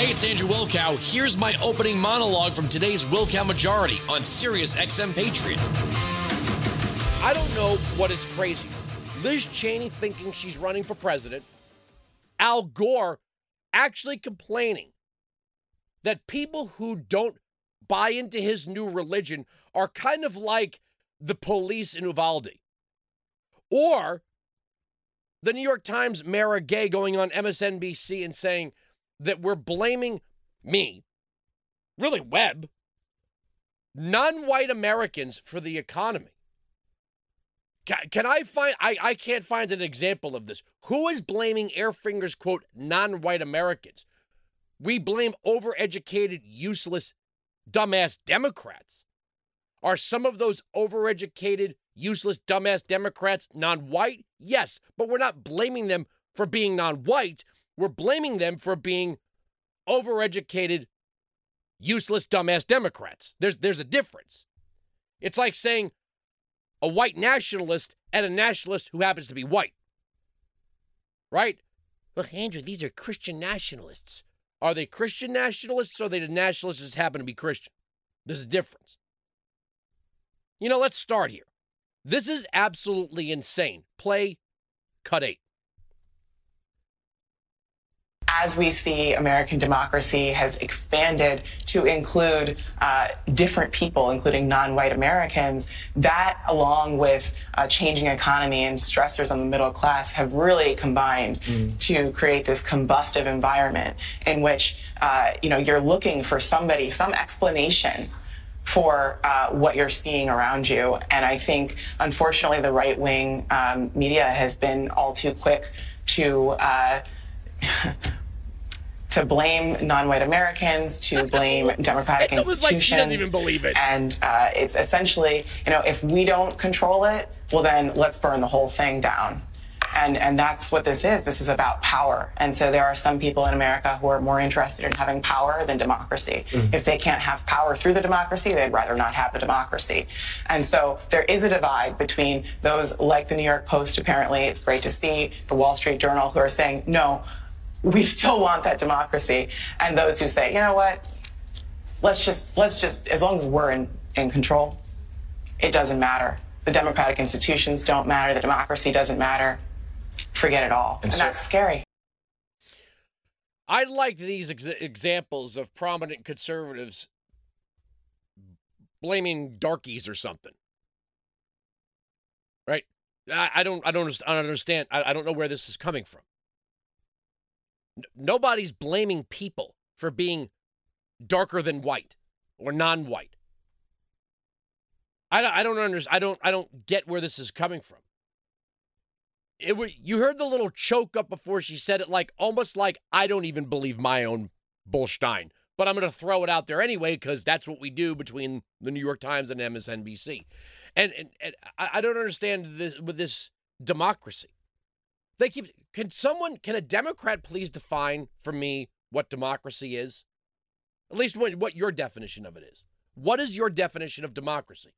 Hey, it's Andrew Wilkow. Here's my opening monologue from today's Wilkow Majority on Sirius XM Patriot. I don't know what is crazy. Liz Cheney thinking she's running for president, Al Gore actually complaining that people who don't buy into his new religion are kind of like the police in Uvalde. Or the New York Times Mara Gay going on MSNBC and saying that we're blaming me, really Webb, non white Americans for the economy. Can, can I find, I, I can't find an example of this. Who is blaming Airfinger's quote, non white Americans? We blame overeducated, useless, dumbass Democrats. Are some of those overeducated, useless, dumbass Democrats non white? Yes, but we're not blaming them for being non white. We're blaming them for being overeducated, useless, dumbass Democrats. There's, there's a difference. It's like saying a white nationalist and a nationalist who happens to be white. Right? Look, Andrew, these are Christian nationalists. Are they Christian nationalists or are they the nationalists that happen to be Christian? There's a difference. You know, let's start here. This is absolutely insane. Play cut eight as we see American democracy has expanded to include uh, different people, including non-white Americans, that along with a changing economy and stressors on the middle class have really combined mm. to create this combustive environment in which, uh, you know, you're looking for somebody, some explanation for uh, what you're seeing around you. And I think, unfortunately, the right wing um, media has been all too quick to uh, to blame non-white Americans, to blame democratic it's institutions. Like she doesn't even believe it. And uh, it's essentially, you know, if we don't control it, well, then let's burn the whole thing down. And, and that's what this is. This is about power. And so there are some people in America who are more interested in having power than democracy. Mm-hmm. If they can't have power through the democracy, they'd rather not have the democracy. And so there is a divide between those like the New York Post, apparently, it's great to see, the Wall Street Journal, who are saying, no, we still want that democracy. And those who say, you know what, let's just, let's just, as long as we're in, in control, it doesn't matter. The democratic institutions don't matter. The democracy doesn't matter. Forget it all. And, and so- that's scary. I like these ex- examples of prominent conservatives blaming darkies or something. Right? I, I don't. I don't. I don't understand. I, I don't know where this is coming from nobody's blaming people for being darker than white or non-white. I, I don't understand. I don't. I don't get where this is coming from. It you heard the little choke up before she said it, like almost like I don't even believe my own bullstein, but I'm going to throw it out there anyway because that's what we do between the New York Times and MSNBC. And and, and I, I don't understand this with this democracy. They keep can someone can a Democrat please define for me what democracy is? At least what, what your definition of it is. What is your definition of democracy?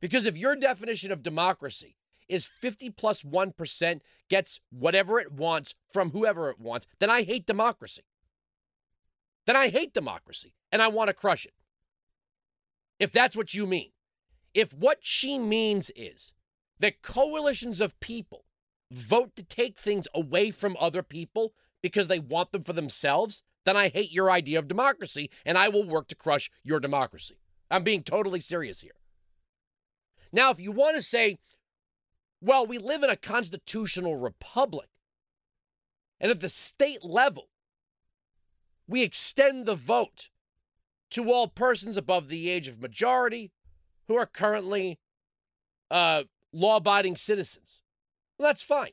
Because if your definition of democracy is 50 plus 1 gets whatever it wants from whoever it wants, then I hate democracy. Then I hate democracy and I want to crush it. If that's what you mean. If what she means is that coalitions of people vote to take things away from other people because they want them for themselves, then I hate your idea of democracy and I will work to crush your democracy. I'm being totally serious here. Now, if you want to say, well, we live in a constitutional republic, and at the state level, we extend the vote to all persons above the age of majority who are currently uh, law abiding citizens. Well, that's fine.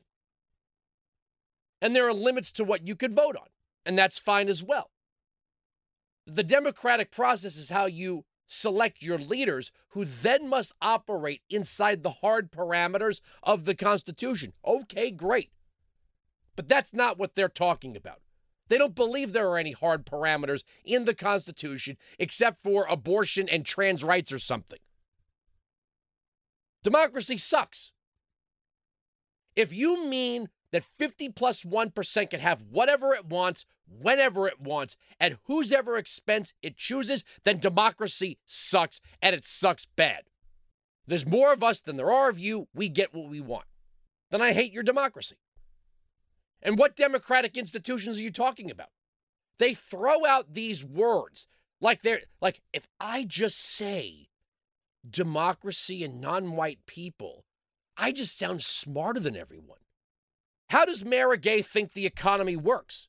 And there are limits to what you could vote on, and that's fine as well. The democratic process is how you select your leaders who then must operate inside the hard parameters of the Constitution. Okay, great. But that's not what they're talking about. They don't believe there are any hard parameters in the Constitution except for abortion and trans rights or something. Democracy sucks. If you mean that 50 plus 1 can have whatever it wants, whenever it wants, at whose ever expense it chooses, then democracy sucks and it sucks bad. There's more of us than there are of you. We get what we want. Then I hate your democracy. And what democratic institutions are you talking about? They throw out these words like they're like if I just say democracy and non-white people, I just sound smarter than everyone. How does Mara Gay think the economy works?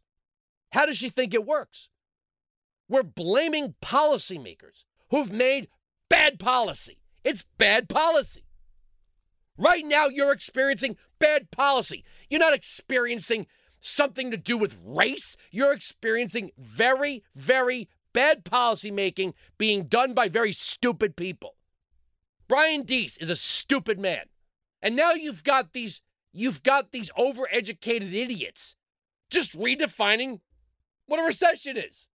How does she think it works? We're blaming policymakers who've made bad policy. It's bad policy. Right now, you're experiencing bad policy. You're not experiencing something to do with race. You're experiencing very, very bad policy making being done by very stupid people. Brian Deese is a stupid man. And now you've got these you've got these overeducated idiots just redefining what a recession is.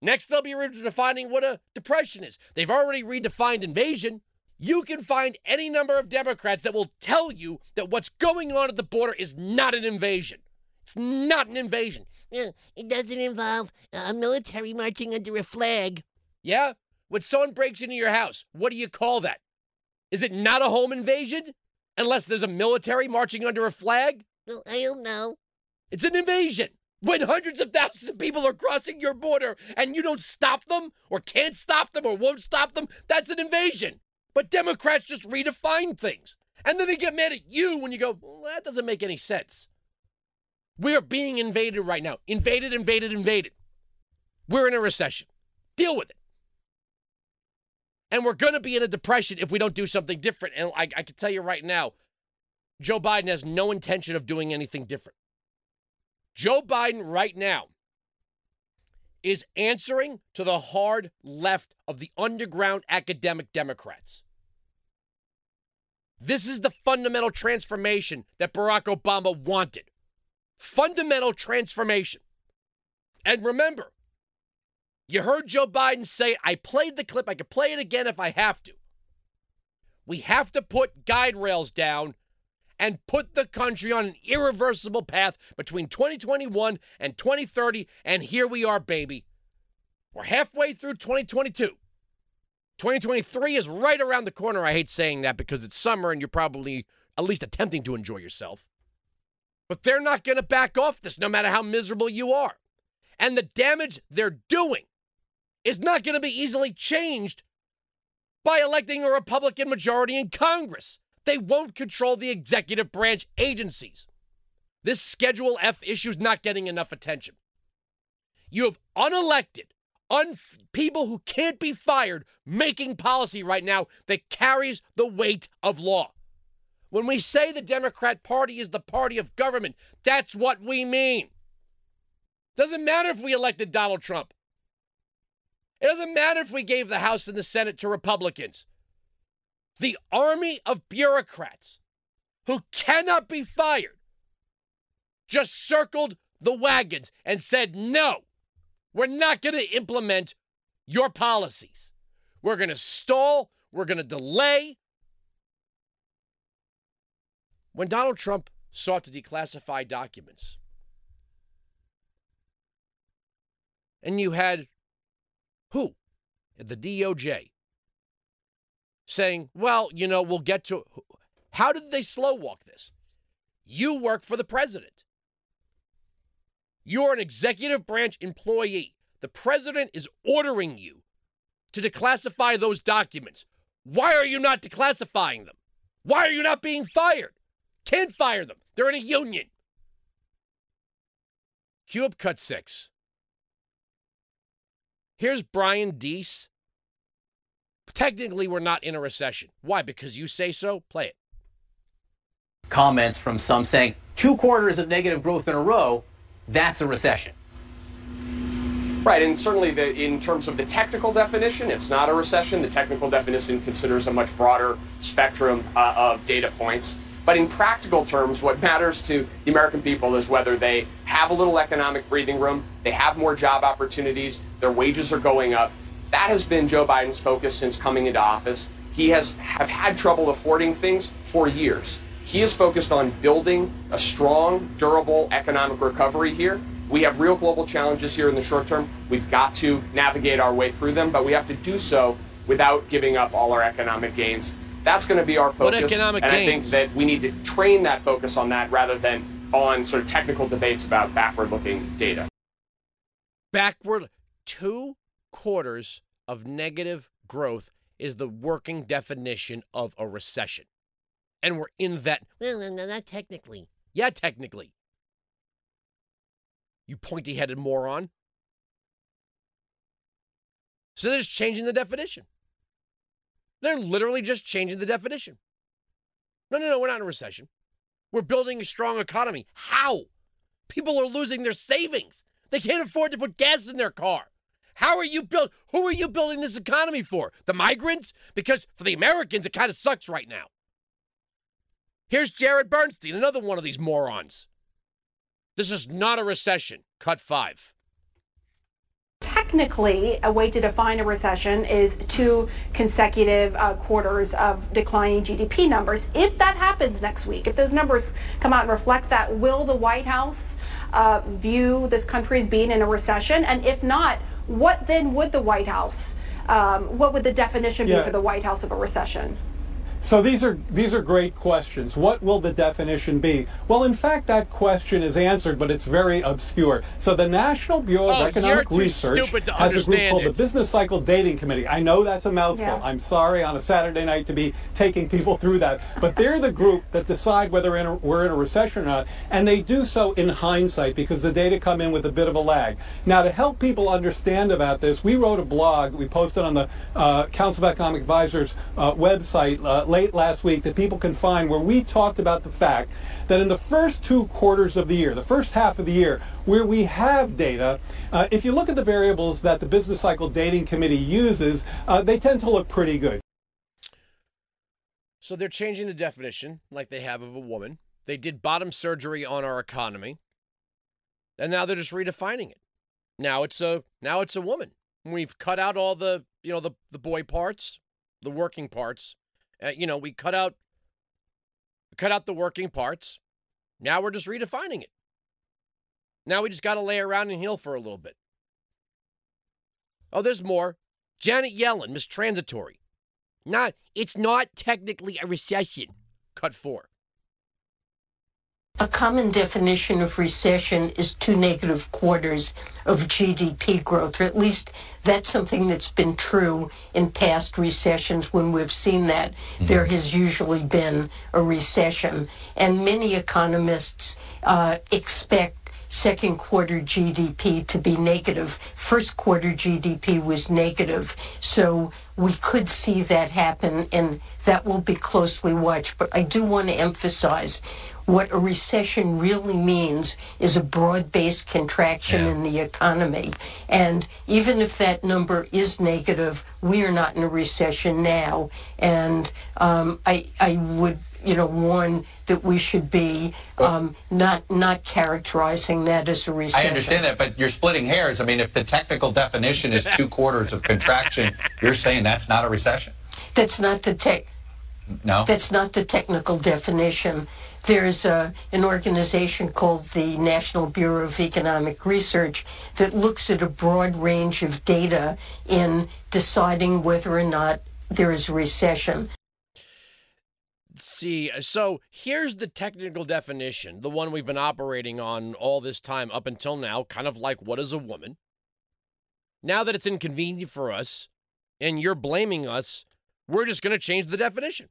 Next, they'll be redefining what a depression is. They've already redefined invasion. You can find any number of Democrats that will tell you that what's going on at the border is not an invasion. It's not an invasion. It doesn't involve a military marching under a flag. Yeah? When someone breaks into your house, what do you call that? Is it not a home invasion? Unless there's a military marching under a flag? Well, I don't know. It's an invasion. When hundreds of thousands of people are crossing your border and you don't stop them, or can't stop them, or won't stop them, that's an invasion. But Democrats just redefine things. And then they get mad at you when you go, well, that doesn't make any sense. We are being invaded right now. Invaded, invaded, invaded. We're in a recession. Deal with it. And we're going to be in a depression if we don't do something different. And I, I can tell you right now, Joe Biden has no intention of doing anything different. Joe Biden right now is answering to the hard left of the underground academic Democrats. This is the fundamental transformation that Barack Obama wanted. Fundamental transformation. And remember, you heard Joe Biden say, I played the clip. I could play it again if I have to. We have to put guide rails down and put the country on an irreversible path between 2021 and 2030. And here we are, baby. We're halfway through 2022. 2023 is right around the corner. I hate saying that because it's summer and you're probably at least attempting to enjoy yourself. But they're not going to back off this no matter how miserable you are. And the damage they're doing is not going to be easily changed by electing a Republican majority in Congress. They won't control the executive branch agencies. This Schedule F issue is not getting enough attention. You have unelected, un- people who can't be fired making policy right now that carries the weight of law. When we say the Democrat Party is the party of government, that's what we mean. Doesn't matter if we elected Donald Trump. It doesn't matter if we gave the House and the Senate to Republicans. The army of bureaucrats who cannot be fired just circled the wagons and said, no, we're not going to implement your policies. We're going to stall, we're going to delay. When Donald Trump sought to declassify documents, and you had who? The DOJ. Saying, well, you know, we'll get to. How did they slow walk this? You work for the president. You're an executive branch employee. The president is ordering you to declassify those documents. Why are you not declassifying them? Why are you not being fired? Can't fire them. They're in a union. Cube cut six. Here's Brian Deese. Technically, we're not in a recession. Why? Because you say so? Play it. Comments from some saying two quarters of negative growth in a row, that's a recession. Right, and certainly the, in terms of the technical definition, it's not a recession. The technical definition considers a much broader spectrum uh, of data points. But in practical terms, what matters to the American people is whether they have a little economic breathing room, they have more job opportunities, their wages are going up. That has been Joe Biden's focus since coming into office. He has have had trouble affording things for years. He is focused on building a strong, durable economic recovery here. We have real global challenges here in the short term. We've got to navigate our way through them, but we have to do so without giving up all our economic gains. That's going to be our focus. What economic and gains? I think that we need to train that focus on that rather than on sort of technical debates about backward looking data. Backward, two quarters of negative growth is the working definition of a recession. And we're in that. Well, no, no, not technically. Yeah, technically. You pointy headed moron. So they're just changing the definition. They're literally just changing the definition. No, no, no, we're not in a recession. We're building a strong economy. How? People are losing their savings. They can't afford to put gas in their car. How are you build? Who are you building this economy for? The migrants? Because for the Americans, it kind of sucks right now. Here's Jared Bernstein, another one of these morons. This is not a recession. Cut five. Technically, a way to define a recession is two consecutive uh, quarters of declining GDP numbers. If that happens next week, if those numbers come out and reflect that, will the White House uh, view this country as being in a recession? And if not, what then would the White House, um, what would the definition Yeah. be for the White House of a recession? So these are these are great questions. What will the definition be? Well, in fact, that question is answered, but it's very obscure. So the National Bureau Oh, of Economic Research has a group called it. the Business Cycle Dating Committee. I know that's a mouthful. Yeah. I'm sorry on a Saturday night to be taking people through that, but they're the group that decide whether in a, we're in a recession or not, and they do so in hindsight because the data come in with a bit of a lag. Now, to help people understand about this, we wrote a blog we posted on the uh, Council of Economic Advisors uh, website uh, late last week that people can find where we talked about the fact that in the first two quarters of the year, the first half of the year, where we have data, uh, if you look at the variables that the Business Cycle Dating Committee uses, uh, they tend to look pretty good. So they're changing the definition, like they have of a woman. They did bottom surgery on our economy, and now they're just redefining it. Now it's a now it's a woman. We've cut out all the you know the the boy parts, the working parts. Uh, you know we cut out cut out the working parts. Now we're just redefining it. Now we just got to lay around and heal for a little bit. Oh, there's more. Janet Yellen, Miss Transitory. Not, it's not technically a recession. Cut four. A common definition of recession is two negative quarters of GDP growth, or at least that's something that's been true in past recessions. When we've seen that, there has usually been a recession. And many economists uh, expect second quarter GDP to be negative. First quarter GDP was negative. So we could see that happen, and that will be closely watched. But I do want to emphasize what a recession really means is a broad-based contraction in the economy. And even if that number is negative, we are not in a recession now. And um, I, I would, you know, warn that we should be um, not not characterizing that as a recession. I understand that, but you're splitting hairs. I mean, if the technical definition is two quarters of contraction, you're saying that's not a recession? That's not the tech. No? That's not the technical definition. There's a, an organization called the National Bureau of Economic Research that looks at a broad range of data in deciding whether or not there is a recession. See, so here's the technical definition, the one we've been operating on all this time up until now, kind of like what is a woman? Now that it's inconvenient for us and you're blaming us, we're just going to change the definition.